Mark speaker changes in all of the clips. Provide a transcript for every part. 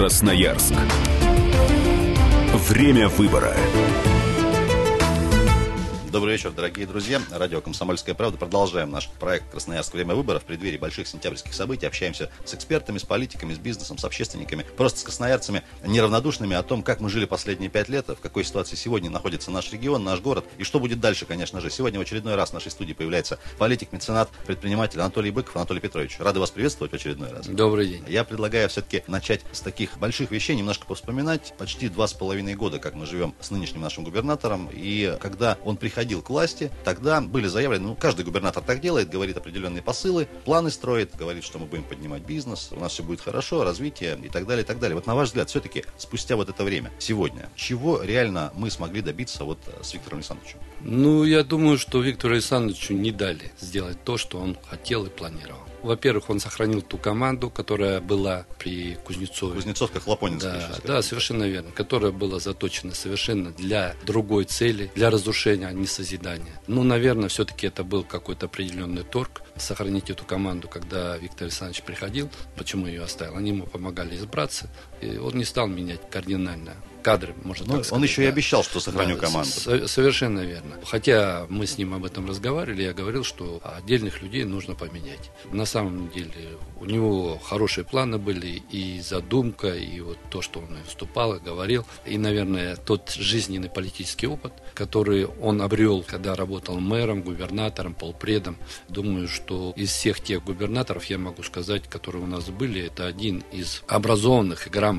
Speaker 1: Красноярск. Время выбора.
Speaker 2: Добрый вечер, дорогие друзья. Радио «Комсомольская правда». Продолжаем наш проект «Красноярск. Время выборов». В преддверии больших сентябрьских событий общаемся с экспертами, с политиками, с бизнесом, с общественниками, просто с красноярцами, неравнодушными о том, как мы жили последние пять лет, в какой ситуации сегодня находится наш регион, наш город и что будет дальше, конечно же. Сегодня в очередной раз в нашей студии появляется политик, меценат, предприниматель Анатолий Быков. Анатолий Петрович, рады вас приветствовать в очередной раз.
Speaker 3: Добрый день.
Speaker 2: Я предлагаю все-таки начать с таких больших вещей, немножко повспоминать. Почти два с половиной года, как мы живем с нынешним нашим губернатором, и когда он приходил к власти, тогда были заявлены, ну, каждый губернатор так делает, говорит определенные посылы, планы строит, говорит, что мы будем поднимать бизнес, у нас все будет хорошо, развитие и так далее, и так далее. Вот на ваш взгляд, все-таки спустя вот это время, сегодня, чего реально мы смогли добиться вот с Виктором Александровичем?
Speaker 3: Ну, я думаю, что Виктору Александровичу не дали сделать то, что он хотел и планировал. Во-первых, он сохранил ту команду, которая была при Кузнецове.
Speaker 2: Кузнецов как.
Speaker 3: Да, да, совершенно верно. Которая была заточена совершенно для другой цели, для разрушения, а не созидания. Ну, наверное, все-таки это был какой-то определенный торг. Сохранить эту команду, когда Виктор Александрович приходил, почему ее оставил? Они ему помогали избраться, он не стал менять кардинально кадры, можно
Speaker 2: ну,
Speaker 3: так сказать.
Speaker 2: Он еще
Speaker 3: да.
Speaker 2: и обещал, что сохраню
Speaker 3: Да,
Speaker 2: команду.
Speaker 3: с- совершенно верно. Хотя мы с ним об этом разговаривали, я говорил, что отдельных людей нужно поменять. На самом деле у него хорошие планы были, и задумка, и вот то, что он выступал, и говорил, и, наверное, тот жизненный политический опыт, который он обрел, когда работал мэром, губернатором, полпредом. Думаю, что из всех тех губернаторов, я могу сказать, которые у нас были, это один из образованных и грамотных,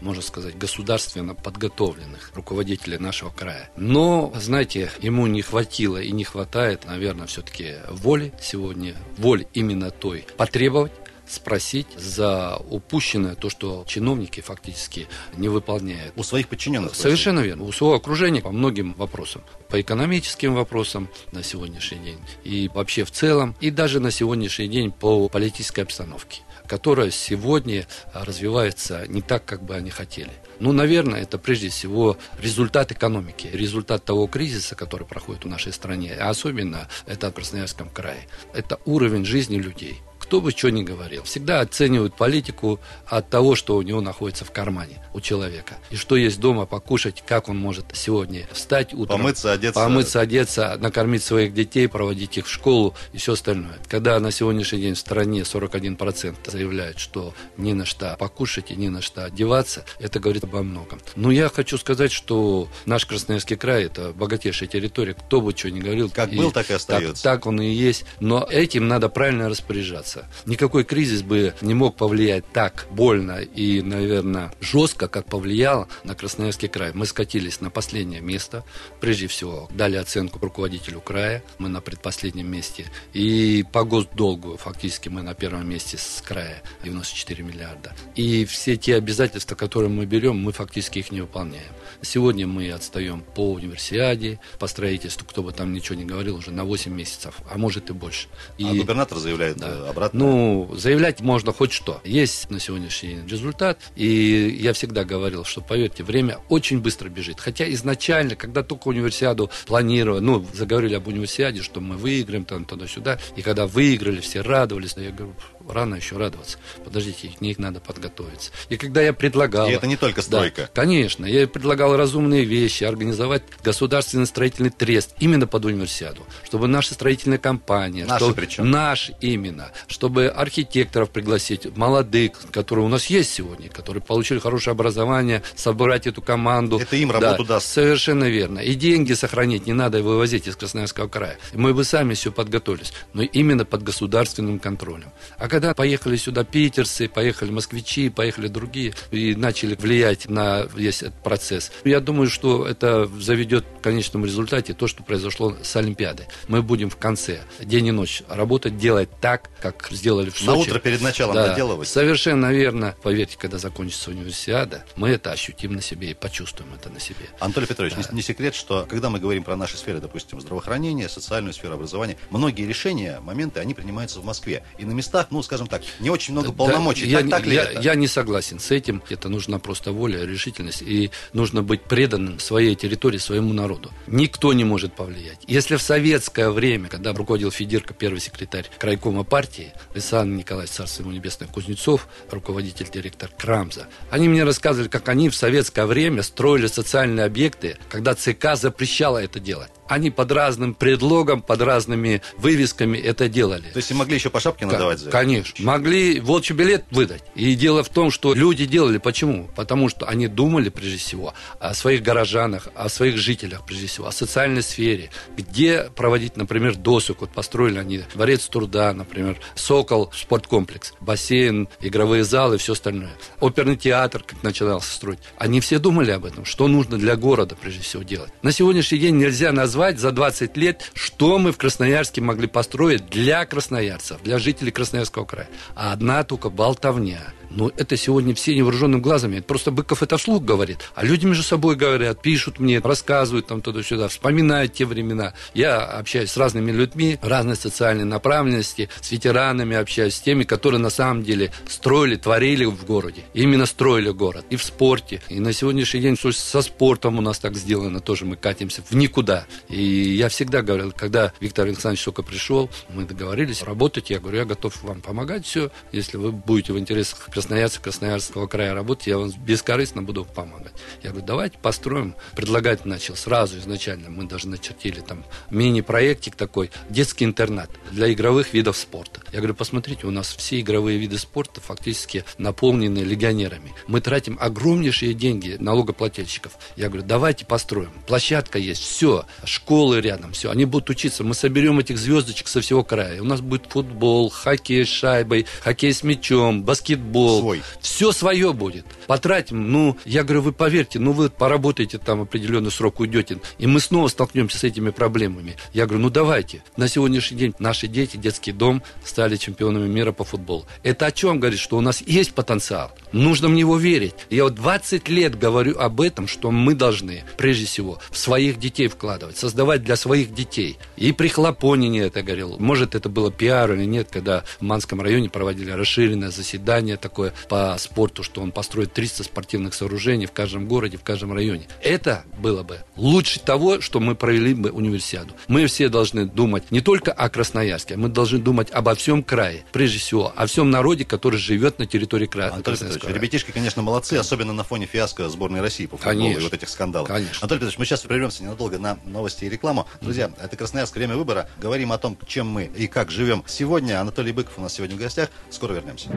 Speaker 3: можно сказать, государственно подготовленных руководителей нашего края. Но, знаете, ему не хватило и не хватает, наверное, все-таки воли сегодня, воли именно той, потребовать спросить за упущенное то, что чиновники фактически не выполняют.
Speaker 2: У своих подчиненных.
Speaker 3: Совершенно верно. У своего окружения по многим вопросам. По экономическим вопросам на сегодняшний день. И вообще в целом. И даже на сегодняшний день по политической обстановке которая сегодня развивается не так, как бы они хотели. Ну, наверное, это прежде всего результат экономики, результат того кризиса, который проходит в нашей стране, а особенно это в Красноярском крае. Это уровень жизни людей кто бы что ни говорил, всегда оценивают политику от того, что у него находится в кармане у человека. И что есть дома покушать, как он может сегодня встать утром.
Speaker 2: Помыться, одеться.
Speaker 3: Помыться, одеться, накормить своих детей, проводить их в школу и все остальное. Когда на сегодняшний день в стране 41% заявляют, что не на что покушать и не на что одеваться, это говорит обо многом. Но я хочу сказать, что наш Красноярский край – это богатейшая территория, кто бы что ни говорил.
Speaker 2: Как был, так и остается.
Speaker 3: Так, так он и есть. Но этим надо правильно распоряжаться. Никакой кризис бы не мог повлиять так больно и, наверное, жестко, как повлиял на Красноярский край. Мы скатились на последнее место. Прежде всего, дали оценку руководителю края. Мы на предпоследнем месте. И по госдолгу фактически мы на первом месте с края. 94 миллиарда. И все те обязательства, которые мы берем, мы фактически их не выполняем. Сегодня мы отстаем по универсиаде, по строительству, кто бы там ничего не говорил, уже на 8 месяцев, а может и больше. И...
Speaker 2: А губернатор заявляет
Speaker 3: Да.
Speaker 2: э, обратно.
Speaker 3: Ну, заявлять можно хоть что. Есть на сегодняшний день результат, и я всегда говорил, что, поверьте, время очень быстро бежит. Хотя изначально, когда только универсиаду планировали, ну, заговорили об универсиаде, что мы выиграем там туда-сюда, и когда выиграли, все радовались, я говорю, рано еще радоваться. Подождите, к ней надо подготовиться. И когда я предлагал...
Speaker 2: И это не только стройка.
Speaker 3: Да, конечно, я предлагал разумные вещи, организовать государственный строительный трест именно под универсиаду, чтобы наша строительная компания,
Speaker 2: Наши
Speaker 3: чтобы-
Speaker 2: причем.
Speaker 3: наш именно, чтобы архитекторов пригласить, молодых, которые у нас есть сегодня, которые получили хорошее образование, собрать эту команду.
Speaker 2: Это им работу
Speaker 3: Да,
Speaker 2: даст.
Speaker 3: Совершенно верно. И деньги сохранить не надо вывозить из Красноярского края. Мы бы сами все подготовились, но именно под государственным контролем. А когда поехали сюда питерцы, поехали москвичи, поехали другие и начали влиять на весь этот процесс, я думаю, что это заведет в конечном результате то, что произошло с Олимпиадой. Мы будем в конце день и ночь работать, делать так, как сделали в Сочи.
Speaker 2: На утро перед началом
Speaker 3: Да,
Speaker 2: доделывать.
Speaker 3: Совершенно верно. Поверьте, когда закончится универсиада, мы это ощутим на себе и почувствуем это на себе.
Speaker 2: Анатолий Петрович, не, не секрет, что когда мы говорим про наши сферы, допустим, здравоохранение, социальную сферу образования, многие решения, моменты, они принимаются в Москве. И на местах, ну, скажем так, не очень много полномочий.
Speaker 3: Да,
Speaker 2: так,
Speaker 3: я,
Speaker 2: так ли
Speaker 3: я,
Speaker 2: это?
Speaker 3: я не согласен с этим. Это нужна просто воля, решительность. И нужно быть преданным своей территории, своему народу. Никто не может повлиять. Если в советское время, когда руководил Федерка, первый секретарь крайкома партии, Александр Николаевич, царство ему небесное, Кузнецов, руководитель, директор Крамза, они мне рассказывали, как они в советское время строили социальные объекты, когда ЦК запрещала это делать. Они под разным предлогом, под разными вывесками это делали.
Speaker 2: То есть и могли еще по шапке надавать за это?
Speaker 3: Конечно. Могли волчий билет выдать. И дело в том, что люди делали. Почему? Потому что они думали, прежде всего, о своих горожанах, о своих жителях, прежде всего, о социальной сфере. Где проводить, например, досуг. Вот построили они дворец труда, например, Сокол, спорткомплекс, бассейн, игровые залы, все остальное. Оперный театр, как начинался строить. Они все думали об этом, что нужно для города, прежде всего, делать. На сегодняшний день нельзя назвать за 20 лет, что мы в Красноярске могли построить для красноярцев, для жителей Красноярского края. А одна только болтовня. Но это сегодня все невооруженным глазом. Это просто Быков это вслух говорит. А люди между собой говорят, пишут мне, рассказывают там туда-сюда, вспоминают те времена. Я общаюсь с разными людьми, разной социальной направленности, с ветеранами общаюсь, с теми, которые на самом деле строили, творили в городе. Именно строили город. И в спорте. И на сегодняшний день со спортом у нас так сделано. Тоже мы катимся в никуда. И я всегда говорил, когда Виктор Александрович только пришел, мы договорились работать. Я говорю, я готов вам помогать все, если вы будете в интересах красноярцев Красноярского края работать, я вам бескорыстно буду помогать. Я говорю, давайте построим. Предлагать начал сразу изначально. Мы даже начертили там мини-проектик такой, детский интернат для игровых видов спорта. Я говорю, посмотрите, у нас все игровые виды спорта фактически наполнены легионерами. Мы тратим огромнейшие деньги налогоплательщиков. Я говорю, давайте построим. Площадка есть, все, школы рядом, все. Они будут учиться. Мы соберем этих звездочек со всего края. У нас будет футбол, хоккей с шайбой, хоккей с мячом, баскетбол.
Speaker 2: Свой.
Speaker 3: Все свое будет. Потратим. Ну, я говорю, вы поверьте, ну вы поработаете там определенный срок, уйдете. И мы снова столкнемся с этими проблемами. Я говорю, ну давайте. На сегодняшний день наши дети, детский дом стали чемпионами мира по футболу. Это о чем говорит, что у нас есть потенциал. Нужно в него верить. Я вот 20 лет говорю об этом, что мы должны, прежде всего, в своих детей вкладывать, создавать для своих детей. И при Хлопонине это говорил. Может, это было пиар или нет, когда в Манском районе проводили расширенное заседание такое по спорту, что он построит 300 спортивных сооружений в каждом городе, в каждом районе. Это было бы лучше того, что мы провели бы универсиаду. Мы все должны думать не только о Красноярске, мы должны думать обо всем крае. Прежде всего, о всем народе, который живет на территории края.
Speaker 2: Анатолий Петрович, ребятишки, конечно, молодцы, особенно на фоне фиаско сборной России по футболу
Speaker 3: Конечно.
Speaker 2: и вот этих скандалов.
Speaker 3: Конечно.
Speaker 2: Анатолий Петрович, мы сейчас прервемся ненадолго на новости и рекламу. Друзья, это Красноярск, время выбора. Говорим о том, чем мы и как живем сегодня. Анатолий Быков у нас сегодня в гостях. Скоро вернемся.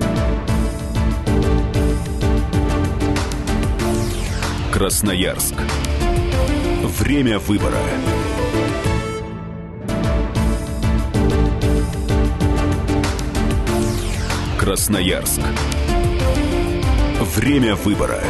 Speaker 1: Красноярск. Время выбора. Красноярск. Время выбора.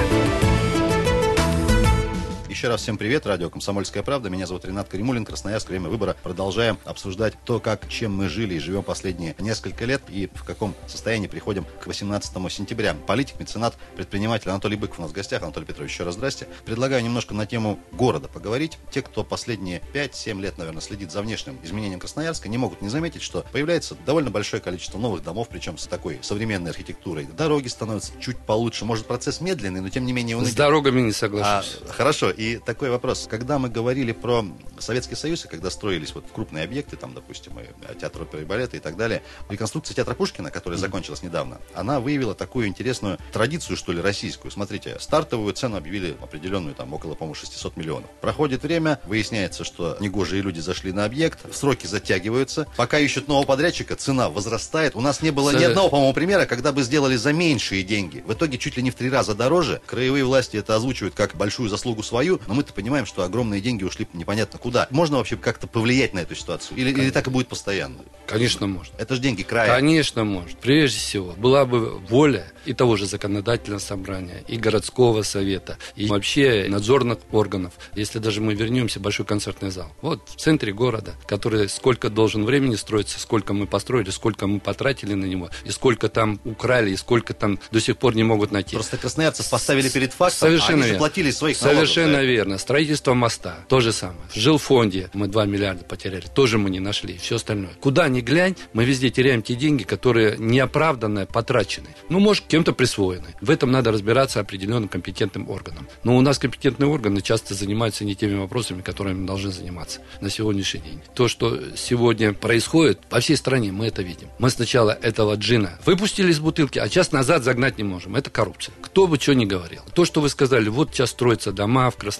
Speaker 2: Еще раз всем привет, радио «Комсомольская правда». Меня зовут Ренат Каримулин, Красноярск, время выбора. Продолжаем обсуждать то, как, чем мы жили и живем последние несколько лет и в каком состоянии приходим к 18 сентября. Политик, меценат, предприниматель Анатолий Быков у нас в гостях. Анатолий Петрович, еще раз здрасте. Предлагаю немножко на тему города поговорить. Те, кто последние 5-7 лет, наверное, следит за внешним изменением Красноярска, не могут не заметить, что появляется довольно большое количество новых домов, причем с такой современной архитектурой. Дороги становятся чуть получше. Может, процесс медленный, но тем не менее он
Speaker 3: С
Speaker 2: идет.
Speaker 3: дорогами не
Speaker 2: А,
Speaker 3: соглашусь.
Speaker 2: хорошо, и такой вопрос. Когда мы говорили про Советский Союз, и когда строились вот крупные объекты, там, допустим, и э, театр оперы и балета и так далее, реконструкция театра Пушкина, которая закончилась недавно, она выявила такую интересную традицию, что ли, российскую. Смотрите, стартовую цену объявили определенную, там, около, по-моему, 600 миллионов. Проходит время, выясняется, что негожие люди зашли на объект, сроки затягиваются, пока ищут нового подрядчика, цена возрастает. У нас не было ни одного, по-моему, примера, когда бы сделали за меньшие деньги. В итоге чуть ли не в три раза дороже. Краевые власти это озвучивают как большую заслугу свою, но мы-то понимаем, что огромные деньги ушли непонятно куда. Можно вообще как-то повлиять на эту ситуацию? Или, или так и будет постоянно?
Speaker 3: Конечно, можно.
Speaker 2: Это же деньги края.
Speaker 3: Конечно, может. Прежде всего, была бы воля и того же законодательного собрания, и городского совета, и вообще надзорных органов. Если даже мы вернемся в большой концертный зал. Вот в центре города, который сколько должен времени строиться, сколько мы построили, сколько мы потратили на него, и сколько там украли, и сколько там до сих пор не могут найти.
Speaker 2: Просто красноярцев поставили перед фактом, а
Speaker 3: Совершенно
Speaker 2: они же
Speaker 3: верно.
Speaker 2: платили из своих налогов.
Speaker 3: Совершенно
Speaker 2: это.
Speaker 3: Верно. Строительство моста, то же самое. В жилфонде мы 2 миллиарда потеряли, тоже мы не нашли. Все остальное. Куда ни глянь, мы везде теряем те деньги, которые неоправданно потрачены. Ну, может, кем-то присвоены. В этом надо разбираться определенным компетентным органам. Но у нас компетентные органы часто занимаются не теми вопросами, которыми должны заниматься на сегодняшний день. То, что сегодня происходит по всей стране, мы это видим. Мы сначала этого джина выпустили из бутылки, а час назад загнать не можем. Это коррупция. Кто бы что ни говорил. То, что вы сказали, вот сейчас строятся дома в Красноярске,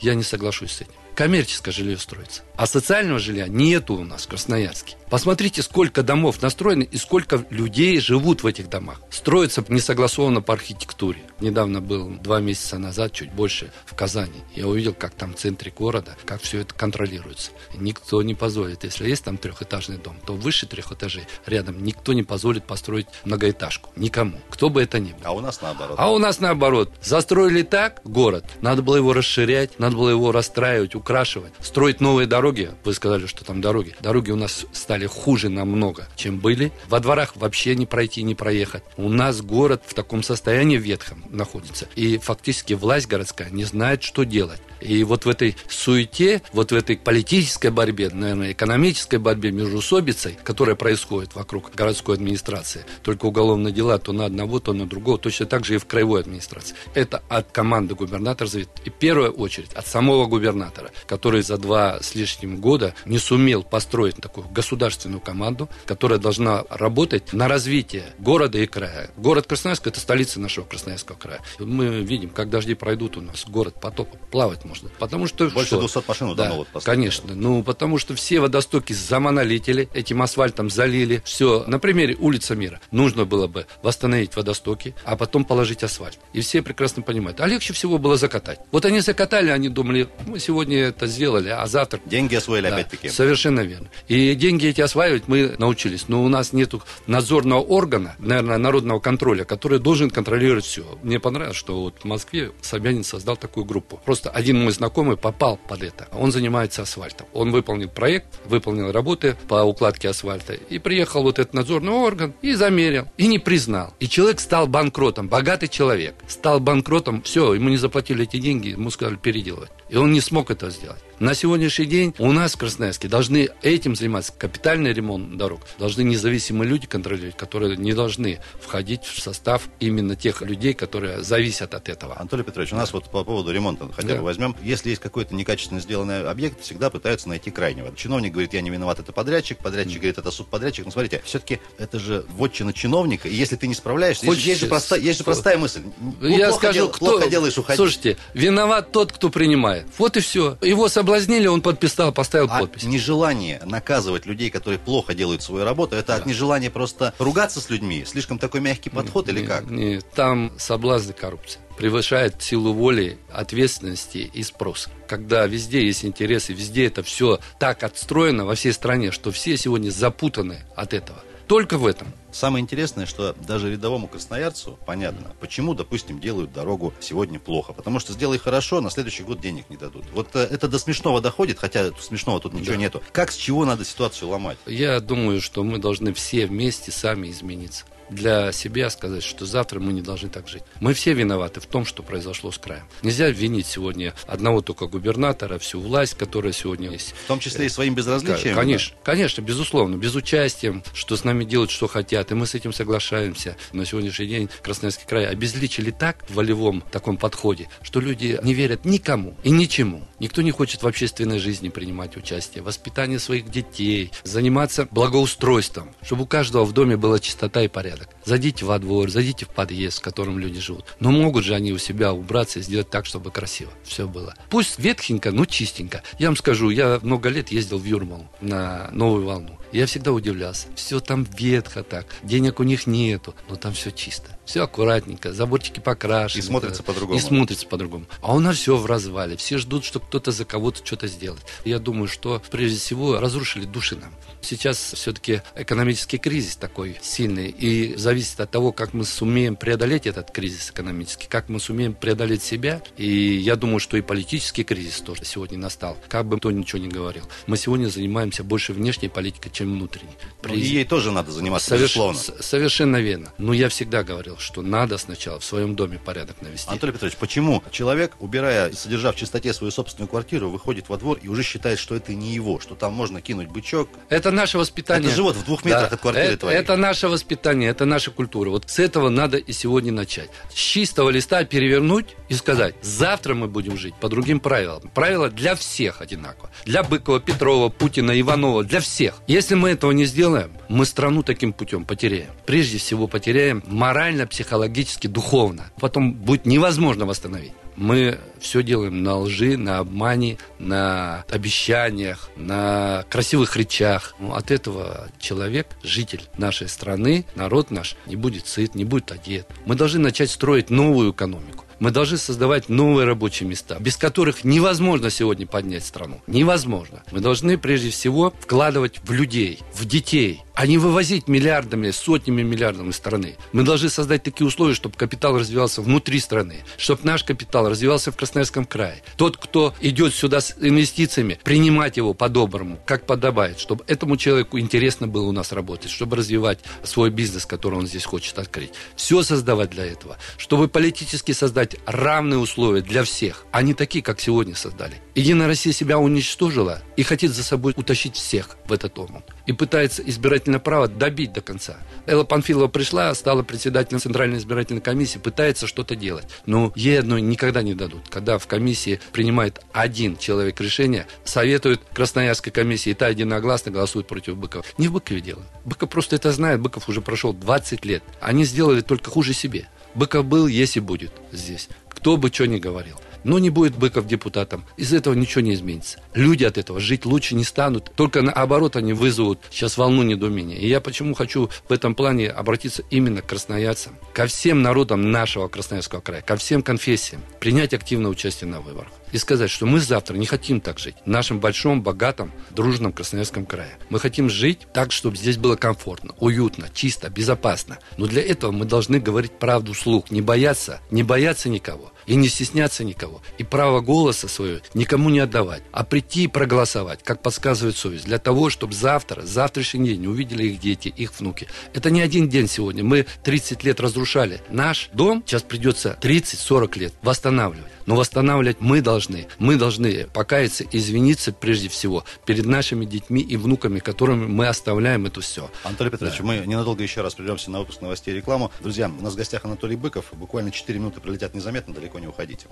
Speaker 3: я не соглашусь с этим коммерческое жилье строится. А социального жилья нету у нас в Красноярске. Посмотрите, сколько домов настроены и сколько людей живут в этих домах. Строится несогласованно по архитектуре. Недавно был два месяца назад, чуть больше, в Казани. Я увидел, как там в центре города, как все это контролируется. Никто не позволит, если есть там трехэтажный дом, то выше трех этажей рядом никто не позволит построить многоэтажку. Никому. Кто бы это ни был.
Speaker 2: А у нас наоборот.
Speaker 3: А у нас наоборот. Застроили так город, надо было его расширять, надо было его расстраивать, украшивать, строить новые дороги. Вы сказали, что там дороги. Дороги у нас стали хуже намного, чем были. Во дворах вообще не пройти, не проехать. У нас город в таком состоянии ветхом находится. И фактически власть городская не знает, что делать. И вот в этой суете, вот в этой политической борьбе, наверное, экономической борьбе, междусобицей, которая происходит вокруг городской администрации, только уголовные дела то на одного, то на другого, точно так же и в краевой администрации. Это от команды губернатора зависит. И в первую очередь от самого губернатора, который за два с лишним года не сумел построить такую государственную команду, которая должна работать на развитие города и края. Город Красноярск – это столица нашего Красноярского края. Мы видим, как дожди пройдут у нас, город потопом, плавать можно. Потому что
Speaker 2: Больше
Speaker 3: что?
Speaker 2: 200 машин
Speaker 3: да,
Speaker 2: вот.
Speaker 3: Конечно. Ну, потому что все водостоки замонолитили, этим асфальтом залили. Все. На примере улица Мира. Нужно было бы восстановить водостоки, а потом положить асфальт. И все прекрасно понимают. А легче всего было закатать. Вот они закатали, они думали, мы сегодня это сделали, а завтра...
Speaker 2: Деньги освоили
Speaker 3: Да,
Speaker 2: опять-таки.
Speaker 3: Совершенно верно. И деньги эти осваивать мы научились. Но у нас нет надзорного органа, наверное, народного контроля, который должен контролировать все. Мне понравилось, что вот в Москве Собянин создал такую группу. Просто один мой знакомый попал под это. Он занимается асфальтом. Он выполнил проект, выполнил работы по укладке асфальта. И приехал вот этот надзорный орган и замерил. И не признал. И человек стал банкротом. Богатый человек. Стал банкротом. Все, ему не заплатили эти деньги, ему сказали переделывать. И он не смог это сделать. На сегодняшний день у нас в Красноярске должны этим заниматься, капитальный ремонт дорог, должны независимые люди контролировать, которые не должны входить в состав именно тех людей, которые зависят от этого.
Speaker 2: Анатолий Петрович, у нас вот по поводу ремонта, хотя
Speaker 3: Да.
Speaker 2: бы возьмем, если есть какой-то некачественно сделанный объект, всегда пытаются найти крайнего. Чиновник говорит, я не виноват, это подрядчик, подрядчик говорит, это субподрядчик. Но смотрите, все-таки это же вотчина чиновника, и если ты не справляешься,
Speaker 3: Хочешь-
Speaker 2: есть же простая, есть же простая мысль. Ну,
Speaker 3: Я скажу,
Speaker 2: дел-
Speaker 3: кто...
Speaker 2: плохо делаешь, уходи.
Speaker 3: Слушайте, виноват тот, кто принимает. Вот и все. Его соблазнили, он подписал, поставил
Speaker 2: А
Speaker 3: подпись.
Speaker 2: нежелание наказывать людей, которые плохо делают свою работу, это от нежелания просто ругаться с людьми? Слишком такой мягкий подход или
Speaker 3: Нет,
Speaker 2: как?
Speaker 3: нет, там соблазн и коррупция. Превышает силу воли, ответственности и спроса. Когда везде есть интересы, везде это все так отстроено во всей стране, что все сегодня запутаны от этого. Только в этом.
Speaker 2: Самое интересное, что даже рядовому красноярцу понятно, почему, допустим, делают дорогу сегодня плохо. Потому что сделай хорошо, на следующий год денег не дадут. Вот э, это до смешного доходит, хотя смешного тут ничего
Speaker 3: Да.
Speaker 2: нету. Как, с чего надо ситуацию ломать?
Speaker 3: Я думаю, что мы должны все вместе сами измениться. Для себя сказать, что завтра мы не должны так жить. Мы все виноваты в том, что произошло с краем. Нельзя винить сегодня одного только губернатора, всю власть, которая сегодня есть.
Speaker 2: В том числе и своим безразличием?
Speaker 3: Конечно, конечно, безусловно, без участия, что с нами делают, что хотят, и мы с этим соглашаемся. На сегодняшний день Красноярский край обезличили так в волевом таком подходе, что люди не верят никому и ничему. Никто не хочет в общественной жизни принимать участие, воспитание своих детей, заниматься благоустройством, чтобы у каждого в доме была чистота и порядок. Зайдите во двор, зайдите в подъезд, в котором люди живут. Но могут же они у себя убраться и сделать так, чтобы красиво все было. Пусть ветхенько, но чистенько. Я вам скажу, я много лет ездил в Юрмалу на новую волну. Я всегда удивлялся. Все там ветхо так, денег у них нету, но там все чисто. Все аккуратненько, заборчики покрашены.
Speaker 2: И смотрится по-другому.
Speaker 3: И смотрится по-другому. А у нас все в развале. Все ждут, что кто-то за кого-то что-то сделает. Я думаю, что прежде всего разрушили души нам. Сейчас все-таки экономический кризис такой сильный. И зависит от того, как мы сумеем преодолеть этот кризис экономический, как мы сумеем преодолеть себя. И я думаю, что и политический кризис тоже сегодня настал. Как бы кто ничего не говорил. Мы сегодня занимаемся больше внешней политикой, чем чем внутренний.
Speaker 2: Ну, и ей тоже надо заниматься,
Speaker 3: Соверш...
Speaker 2: безусловно.
Speaker 3: Совершенно верно. Но я всегда говорил, что надо сначала в своем доме порядок навести.
Speaker 2: Анатолий Петрович, почему человек, убирая, содержа в чистоте свою собственную квартиру, выходит во двор и уже считает, что это не его, что там можно кинуть бычок?
Speaker 3: Это наше воспитание.
Speaker 2: Это живот в двух метрах
Speaker 3: Да.
Speaker 2: от квартиры
Speaker 3: это,
Speaker 2: твоей.
Speaker 3: это наше воспитание, это наша культура. Вот с этого надо и сегодня начать. С чистого листа перевернуть и сказать, завтра мы будем жить по другим правилам. Правила для всех одинаково. Для Быкова, Петрова, Путина, Иванова, для всех. Если мы этого не сделаем, мы страну таким путем потеряем. Прежде всего потеряем морально, психологически, духовно. Потом будет невозможно восстановить. Мы все делаем на лжи, на обмане, на обещаниях, на красивых речах. Ну, от этого человек, житель нашей страны, народ наш, не будет сыт, не будет одет. Мы должны начать строить новую экономику. Мы должны создавать новые рабочие места, без которых невозможно сегодня поднять страну. Невозможно. Мы должны прежде всего вкладывать в людей, в детей, а не вывозить миллиардами, сотнями миллиардов из страны. Мы должны создать такие условия, чтобы капитал развивался внутри страны, чтобы наш капитал развивался в Красноярском крае. Тот, кто идет сюда с инвестициями, принимать его по-доброму, как подобает, чтобы этому человеку интересно было у нас работать, чтобы развивать свой бизнес, который он здесь хочет открыть. Все создавать для этого, чтобы политически создать равные условия для всех, а не такие, как сегодня создали. Единая Россия себя уничтожила и хочет за собой утащить всех в этот омут. И пытается избирательное право добить до конца. Элла Панфилова пришла, стала председателем Центральной избирательной комиссии, пытается что-то делать. Но ей одной никогда не дадут. Когда в комиссии принимает один человек решение, советуют Красноярской комиссии, и та единогласно голосует против Быкова. Не в Быкове дело. Быков просто это знает. Быков уже прошел 20 лет. Они сделали только хуже себе. Быков был, есть и будет здесь. Кто бы что ни говорил. Но не будет Быков депутатом. Из этого ничего не изменится. Люди от этого жить лучше не станут. Только наоборот они вызовут сейчас волну недоумения. И я почему хочу в этом плане обратиться именно к красноярцам. Ко всем народам нашего Красноярского края. Ко всем конфессиям. Принять активное участие на выборах. И сказать, что мы завтра не хотим так жить. В нашем большом, богатом, дружном Красноярском крае. Мы хотим жить так, чтобы здесь было комфортно, уютно, чисто, безопасно. Но для этого мы должны говорить правду вслух. Не бояться, не бояться никого и не стесняться никого. И право голоса свое никому не отдавать, а прийти и проголосовать, как подсказывает совесть, для того, чтобы завтра, завтрашний день увидели их дети, их внуки. Это не один день сегодня. Мы 30 лет разрушали. Наш дом сейчас придется 30-40 лет восстанавливать. Но восстанавливать мы должны. Мы должны покаяться, извиниться прежде всего перед нашими детьми и внуками, которыми мы оставляем это все.
Speaker 2: Анатолий Петрович, мы ненадолго еще раз прервемся на выпуск новостей и рекламу. Друзья, у нас в гостях Анатолий Быков. Буквально 4 минуты пролетят незаметно, далеко не уходите.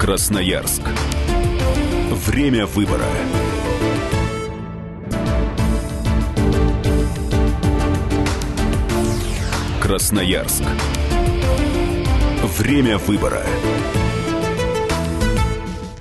Speaker 1: Красноярск. Время выбора. Красноярск. Время выбора.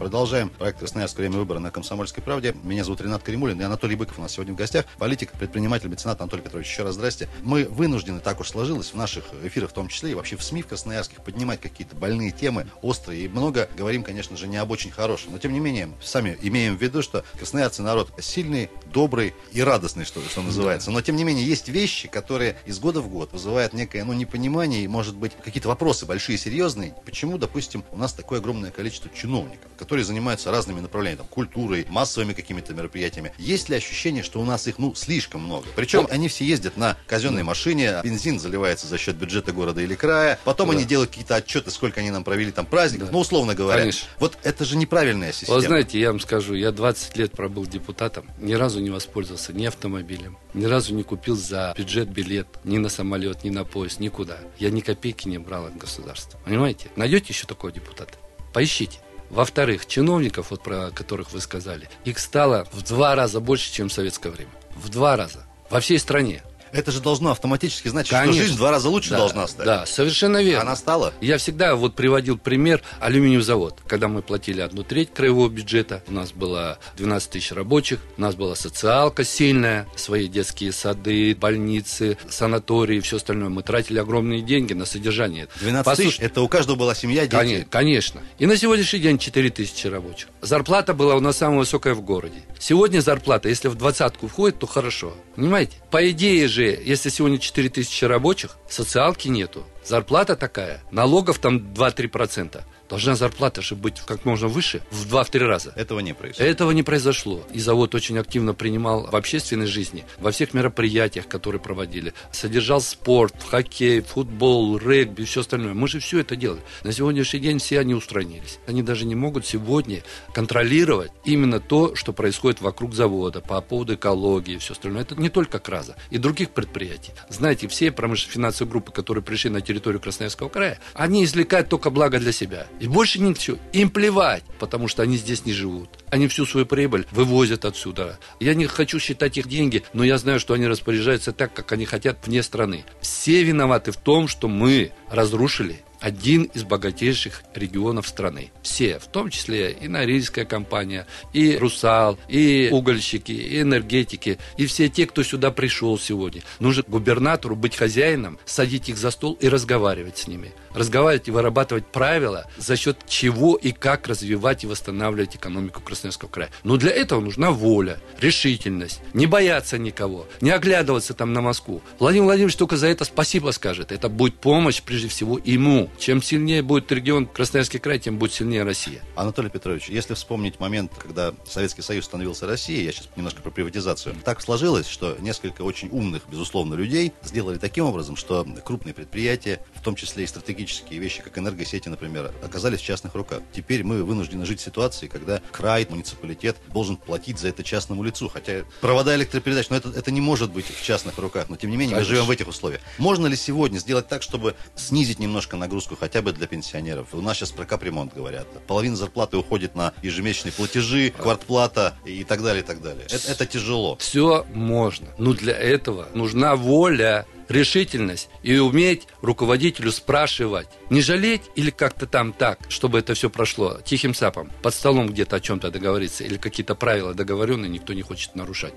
Speaker 2: Продолжаем проект «Красноярск. Время выбора» на «Комсомольской правде». Меня зовут Ренат Каримулин и Анатолий Быков у нас сегодня в гостях. Политик, предприниматель, меценат Анатолий Петрович. Еще раз здрасте. Мы вынуждены, так уж сложилось, в наших эфирах в том числе, и вообще в СМИ в красноярских поднимать какие-то больные темы, острые. И много говорим, конечно же, не об очень хорошем. Но, тем не менее, сами имеем в виду, что красноярцы народ сильный, добрый и радостный, что, что называется. Но, тем не менее, есть вещи, которые из года в год вызывают некое ну, непонимание и, может быть, какие-то вопросы большие, серьезные. Почему, допустим, у нас такое огромное количество чиновников, которые занимаются разными направлениями, там, культурой, массовыми какими-то мероприятиями. Есть ли ощущение, что у нас их, ну, слишком много? Причем
Speaker 3: Вот.
Speaker 2: они все ездят на казенной машине, бензин заливается за счет бюджета города или края, потом
Speaker 3: Да.
Speaker 2: они делают какие-то отчеты, сколько они нам провели там праздников,
Speaker 3: Да.
Speaker 2: ну, условно говоря.
Speaker 3: Конечно.
Speaker 2: Вот это же неправильная система.
Speaker 3: Вот знаете, я вам скажу, я 20 лет пробыл депутатом, ни разу не воспользовался ни автомобилем, ни разу не купил за бюджет билет ни на самолет, ни на поезд, никуда. Я ни копейки не брал от государства. Понимаете? Найдете еще такого депутата? Поищите. Во-вторых, чиновников, вот про которых вы сказали, их стало в два раза больше, чем в советское время. В два раза. Во всей стране.
Speaker 2: Это же должно автоматически значить,
Speaker 3: Конечно.
Speaker 2: что жизнь в два раза лучше
Speaker 3: Да,
Speaker 2: должна стать.
Speaker 3: Да, совершенно верно.
Speaker 2: Она стала?
Speaker 3: Я всегда вот приводил пример алюминиевый завод. Когда мы платили одну треть краевого бюджета, у нас было 12 тысяч рабочих, у нас была социалка сильная, свои детские сады, больницы, санатории и все остальное. Мы тратили огромные деньги на содержание.
Speaker 2: 12
Speaker 3: Послушайте,
Speaker 2: тысяч, это у каждого была семья, дети.
Speaker 3: Коне- Конечно. И на сегодняшний день 4 тысячи рабочих. Зарплата была у нас самая высокая в городе. Сегодня зарплата, если в двадцатку входит, то хорошо. Понимаете? По идее же, если сегодня 4 тысячи рабочих, социалки нету. Зарплата такая, налогов там 2-3%. Должна зарплата же быть как можно выше, в 2-3 раза.
Speaker 2: Этого не произошло.
Speaker 3: Этого не произошло. И завод очень активно принимал в общественной жизни, во всех мероприятиях, которые проводили. Содержал спорт, хоккей, футбол, регби и все остальное. Мы же все это делали. На сегодняшний день все они устранились. Они даже не могут сегодня контролировать именно то, что происходит вокруг завода по поводу экологии и все остальное. Это не только Краза, и других предприятий. Знаете, все промышленно-финансовые группы, которые пришли на территорию Красноярского края, они извлекают только благо для себя. И больше ничего. Им плевать, потому что они здесь не живут. Они всю свою прибыль вывозят отсюда. Я не хочу считать их деньги, но я знаю, что они распоряжаются так, как они хотят вне страны. Все виноваты в том, что мы разрушили один из богатейших регионов страны. Все, в том числе и Норильская компания, и Русал, и угольщики, и энергетики, и все те, кто сюда пришел сегодня. Нужно губернатору быть хозяином, садить их за стол и разговаривать с ними. Разговаривать и вырабатывать правила, за счет чего и как развивать и восстанавливать экономику Красноярского края. Но для этого нужна воля, решительность, не бояться никого, не оглядываться там на Москву. Владимир Владимирович только за это спасибо скажет. Это будет помощь прежде всего ему. Чем сильнее будет регион Красноярский край, тем будет сильнее Россия.
Speaker 2: Анатолий Петрович, если вспомнить момент, когда Советский Союз становился Россией, я сейчас немножко про приватизацию, так сложилось, что несколько очень умных, безусловно, людей сделали таким образом, что крупные предприятия, в том числе и стратегические вещи, как энергосети, например, оказались в частных руках. Теперь мы вынуждены жить в ситуации, когда край, муниципалитет должен платить за это частному лицу. Хотя провода электропередач, но это, это не может быть в частных руках. Но тем не менее,
Speaker 3: Конечно.
Speaker 2: мы живем в этих условиях. Можно ли сегодня сделать так, чтобы снизить немножко нагрузку хотя бы для пенсионеров? У нас сейчас про капремонт говорят. Половина зарплаты уходит на ежемесячные платежи, квартплата и так далее, и так далее. Это, это тяжело.
Speaker 3: Все можно. Но для этого нужна воля, решительность и уметь руководителю спрашивать. Не жалеть или как-то там так, чтобы это все прошло тихим сапом, под столом где-то о чем-то договориться или какие-то правила договоренные никто не хочет нарушать.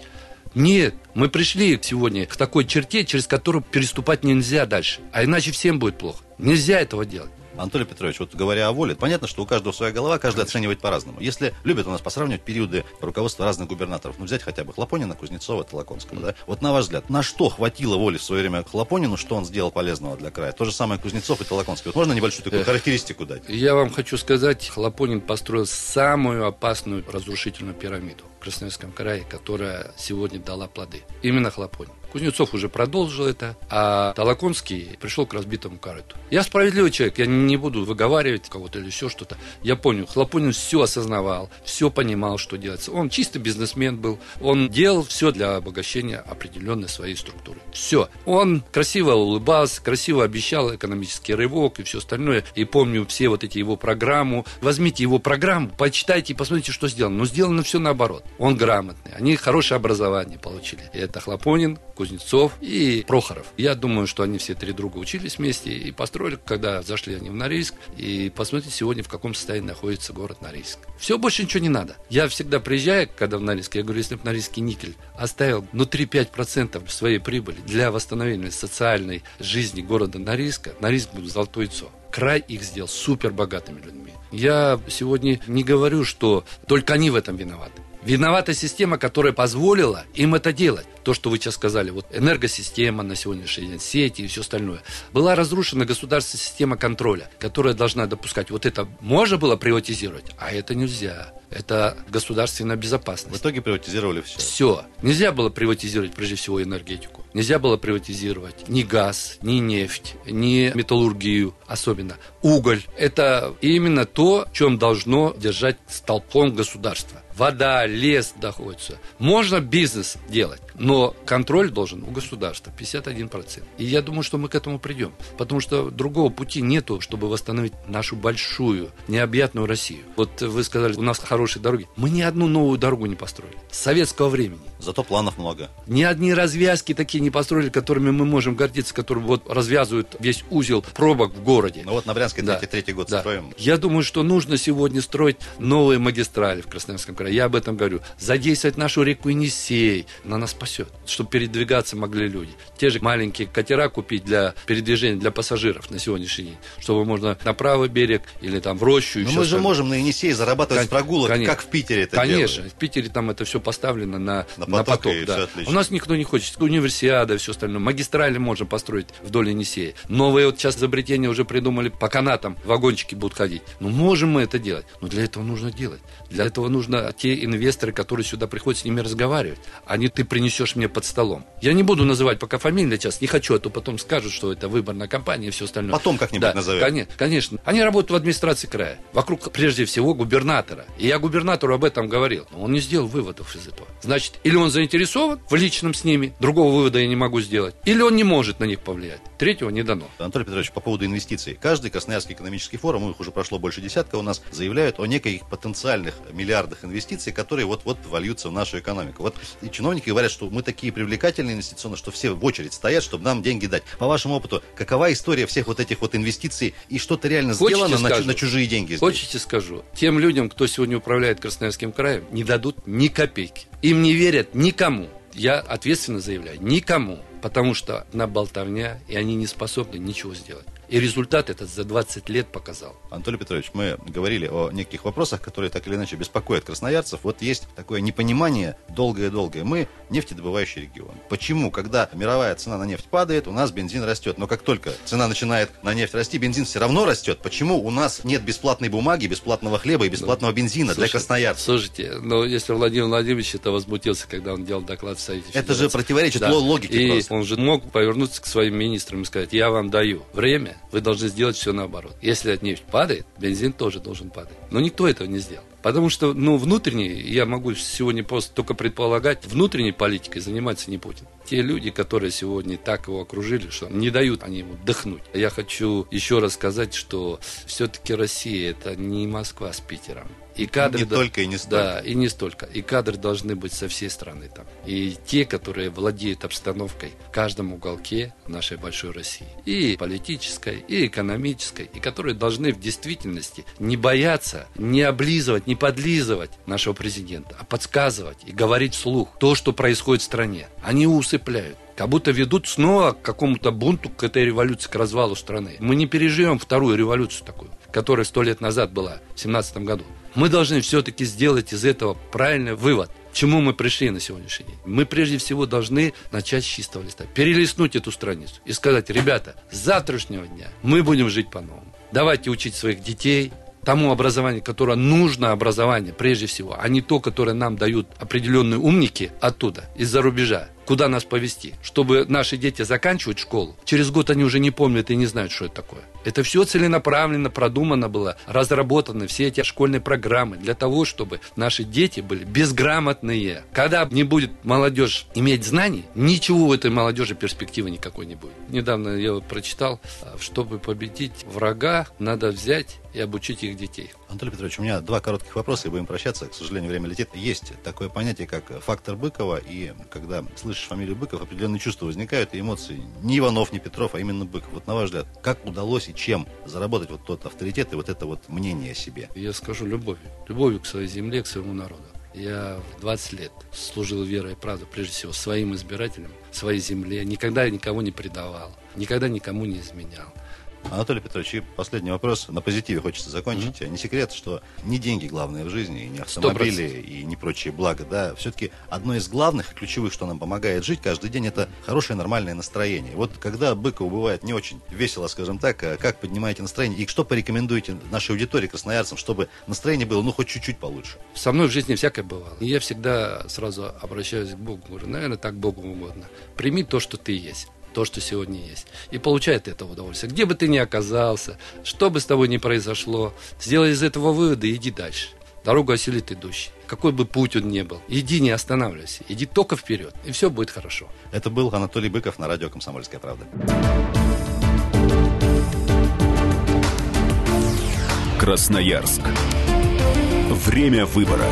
Speaker 3: Нет, мы пришли сегодня к такой черте, через которую переступать нельзя дальше. А иначе всем будет плохо. Нельзя этого делать.
Speaker 2: Анатолий Петрович, вот говоря о воле, понятно, что у каждого своя голова, каждый оценивает по-разному. Если любят у нас посравнивать периоды руководства разных губернаторов, ну взять хотя бы Хлопонина, Кузнецова, Толоконского, да? Вот на ваш взгляд, на что хватило воли в свое время Хлопонину, что он сделал полезного для края? То же самое Кузнецов и Толоконский. Вот можно небольшую такую
Speaker 3: Эх.
Speaker 2: характеристику дать?
Speaker 3: Я вам хочу сказать, Хлопонин построил самую опасную разрушительную пирамиду Красноярском крае, которая сегодня дала плоды. Именно Хлопонин. Кузнецов уже продолжил это, а Толоконский пришел к разбитому корыту. Я справедливый человек, я не буду выговаривать кого-то или еще что-то. Я понял, Хлопонин все осознавал, все понимал, что делается. Он чисто бизнесмен был, он делал все для обогащения определенной своей структуры. Все. Он красиво улыбался, красиво обещал экономический рывок и все остальное. И помню все вот эти его программу. Возьмите его программу, почитайте и посмотрите, что сделано. Но сделано все наоборот. Он грамотный, они хорошее образование получили. Это Хлопонин, Кузнецов и Прохоров. Я думаю, что они все три друга учились вместе и построили, когда зашли они в Норильск. И посмотрите сегодня, в каком состоянии находится город Норильск. Все, больше ничего не надо. Я всегда приезжаю, когда в Норильск, я говорю, если бы Норильский никель оставил внутри 5% своей прибыли для восстановления социальной жизни города Норильска, Норильск будет золотое яйцо. Край их сделал супер богатыми людьми. Я сегодня не говорю, что только они в этом виноваты. Виновата система, которая позволила им это делать. То, что вы сейчас сказали, вот энергосистема на сегодняшний день, сети и все остальное. Была разрушена государственная система контроля, которая должна допускать. Вот это можно было приватизировать, а это нельзя. Это государственная
Speaker 2: В
Speaker 3: безопасность.
Speaker 2: итоге приватизировали все.
Speaker 3: Все. Нельзя было приватизировать, прежде всего, энергетику. Нельзя было приватизировать ни газ, ни нефть, ни металлургию, особенно уголь. Это именно то, чем должно держать столпом государства. Вода, лес находится. Можно бизнес делать, но контроль должен у государства 51%. И я думаю, что мы к этому придем. Потому что другого пути нету, чтобы восстановить нашу большую, необъятную Россию. Вот вы сказали, у нас хорошие дороги. Мы ни одну новую дорогу не построили. С советского времени.
Speaker 2: Зато планов много.
Speaker 3: Ни одни развязки такие не построили, которыми мы можем гордиться, которые вот развязывают весь узел пробок в городе. Городе.
Speaker 2: Ну вот на Брянской
Speaker 3: Да.
Speaker 2: третий, год
Speaker 3: Да.
Speaker 2: строим.
Speaker 3: Я думаю, что нужно сегодня строить новые магистрали в Красноярском крае. Я об этом говорю. Задействовать нашу реку Енисей. Она нас спасет, чтобы передвигаться могли люди. Те же маленькие катера купить для передвижения, для пассажиров на сегодняшний день. Чтобы можно на правый берег или там в рощу.
Speaker 2: Но мы же можем на Енисее зарабатывать
Speaker 3: Кон-
Speaker 2: прогулок,
Speaker 3: конечно.
Speaker 2: как в Питере это
Speaker 3: Конечно,
Speaker 2: делают.
Speaker 3: в Питере там это все поставлено на,
Speaker 2: На
Speaker 3: на
Speaker 2: поток,
Speaker 3: поток.
Speaker 2: и
Speaker 3: да. У нас никто не хочет. Универсиада и все остальное. Магистрали можно построить вдоль Енисея. Новые вот сейчас изобретения уже придумали, по канатам вагончики будут ходить. Ну, можем мы это делать. Но для этого нужно делать. Для этого нужно те инвесторы, которые сюда приходят, с ними разговаривать. А не ты принесешь мне под столом. Я не буду называть пока фамилии сейчас, не хочу, а то потом скажут, что это выборная кампания и все остальное.
Speaker 2: Потом как-нибудь
Speaker 3: да,
Speaker 2: назовем.
Speaker 3: Конечно, конечно. Они работают в администрации края. Вокруг, прежде всего, губернатора. И я губернатору об этом говорил. Но он не сделал выводов из этого. Значит, или он заинтересован в личном с ними, другого вывода я не могу сделать, или он не может на них повлиять. Третьего не дано.
Speaker 2: Анатолий Петрович, по поводу инвестиций. Каждый Красноярский экономический форум, их уже прошло больше десятка у нас, заявляют о неких потенциальных миллиардах инвестиций, которые вот-вот вольются в нашу экономику. Вот и чиновники говорят, что мы такие привлекательные инвестиционно, что все в очередь стоят, чтобы нам деньги дать. По вашему опыту, какова история всех вот этих вот инвестиций и что-то реально
Speaker 3: Хочете,
Speaker 2: сделано на,
Speaker 3: скажу?
Speaker 2: на чужие деньги? здесь?
Speaker 3: Хочете, скажу? Тем людям, кто сегодня управляет Красноярским краем, не дадут ни копейки. Им не верят никому. Я ответственно заявляю, никому. Потому что на болтовня, и они не способны ничего сделать. И результат этот за 20 лет показал.
Speaker 2: Анатолий Петрович, мы говорили о неких вопросах, которые так или иначе беспокоят красноярцев. Вот есть такое непонимание долгое-долгое. Мы нефтедобывающий регион. Почему, когда мировая цена на нефть падает, у нас бензин растет? Но как только цена начинает на нефть расти, бензин все равно растет. Почему у нас нет бесплатной бумаги, бесплатного хлеба и бесплатного бензина для
Speaker 3: Слушайте,
Speaker 2: красноярцев?
Speaker 3: Слушайте, но если Владимир Владимирович это возмутился, когда он делал доклад в Совете
Speaker 2: Это же
Speaker 3: Федерации.
Speaker 2: противоречит ло- логике
Speaker 3: И
Speaker 2: просто.
Speaker 3: он же мог повернуться к своим министрам и сказать, я вам даю время, вы должны сделать все наоборот. Если от нефть падает, бензин тоже должен падать. Но никто этого не сделал. Потому что, ну, внутренней, я могу сегодня просто только предполагать, внутренней политикой занимается не Путин. Те люди, которые сегодня так его окружили, что не дают они ему дыхнуть. Я хочу еще раз сказать, что все-таки Россия это не Москва с Питером. И кадры
Speaker 2: Не
Speaker 3: да-
Speaker 2: только и не столько.
Speaker 3: Да, и не столько. И кадры должны быть со всей страны там. И те, которые владеют обстановкой в каждом уголке нашей большой России. И политической, и экономической. И которые должны в действительности не бояться, не облизывать, не подлизывать нашего президента, а подсказывать и говорить вслух то, что происходит в стране. Они усыпляют. Как будто ведут снова к какому-то бунту, к этой революции, к развалу страны. Мы не переживем вторую революцию такую, которая сто лет назад была, в 17 году. Мы должны все-таки сделать из этого правильный вывод. К чему мы пришли на сегодняшний день? Мы прежде всего должны начать с чистого листа, перелистнуть эту страницу и сказать, ребята, с завтрашнего дня мы будем жить по-новому. Давайте учить своих детей, тому образованию, которое нужно образование прежде всего, а не то, которое нам дают определенные умники оттуда, из-за рубежа. Куда нас повести? Чтобы наши дети заканчивают школу, через год они уже не помнят и не знают, что это такое. Это все целенаправленно продумано было, разработаны все эти школьные программы для того, чтобы наши дети были безграмотные. Когда не будет молодежь иметь знаний, ничего у этой молодежи перспективы никакой не будет. Недавно я вот прочитал, а, чтобы победить врага, надо взять и обучить их детей.
Speaker 2: Анатолий Петрович, у меня два коротких вопроса, и будем прощаться. К сожалению, время летит. Есть такое понятие, как фактор Быкова, и когда слышишь фамилию Быков, определенные чувства возникают и эмоции. Не Иванов, не Петров, а именно Быков. Вот на ваш взгляд, как удалось и чем заработать вот тот авторитет и вот это вот мнение о себе?
Speaker 3: Я скажу любовью. Любовью к своей земле, к своему народу. Я в 20 лет служил верой и правдой, прежде всего, своим избирателям, своей земле. Никогда никого не предавал, никогда никому не изменял.
Speaker 2: Анатолий Петрович, и последний вопрос. На позитиве хочется закончить. Не секрет, что не деньги главные в жизни, и не автомобили, и не прочие блага. Да, все-таки одно из главных, ключевых, что нам помогает жить каждый день, это хорошее нормальное настроение. Вот когда Быкову бывает не очень весело, скажем так, а как поднимаете настроение, и что порекомендуете нашей аудитории, красноярцам, чтобы настроение было, ну, хоть чуть-чуть получше?
Speaker 3: Со мной в жизни всякое бывало. И я всегда сразу обращаюсь к Богу. Говорю, наверное, так Богу угодно. Прими то, что ты есть то, что сегодня есть. И получай от этого удовольствие. Где бы ты ни оказался, что бы с тобой ни произошло, сделай из этого выводы и иди дальше. Дорогу осилит идущий. Какой бы путь он ни был. Иди, не останавливайся. Иди только вперед. И все будет хорошо.
Speaker 2: Это был Анатолий Быков на радио «Комсомольская правда».
Speaker 1: Красноярск. Время выбора.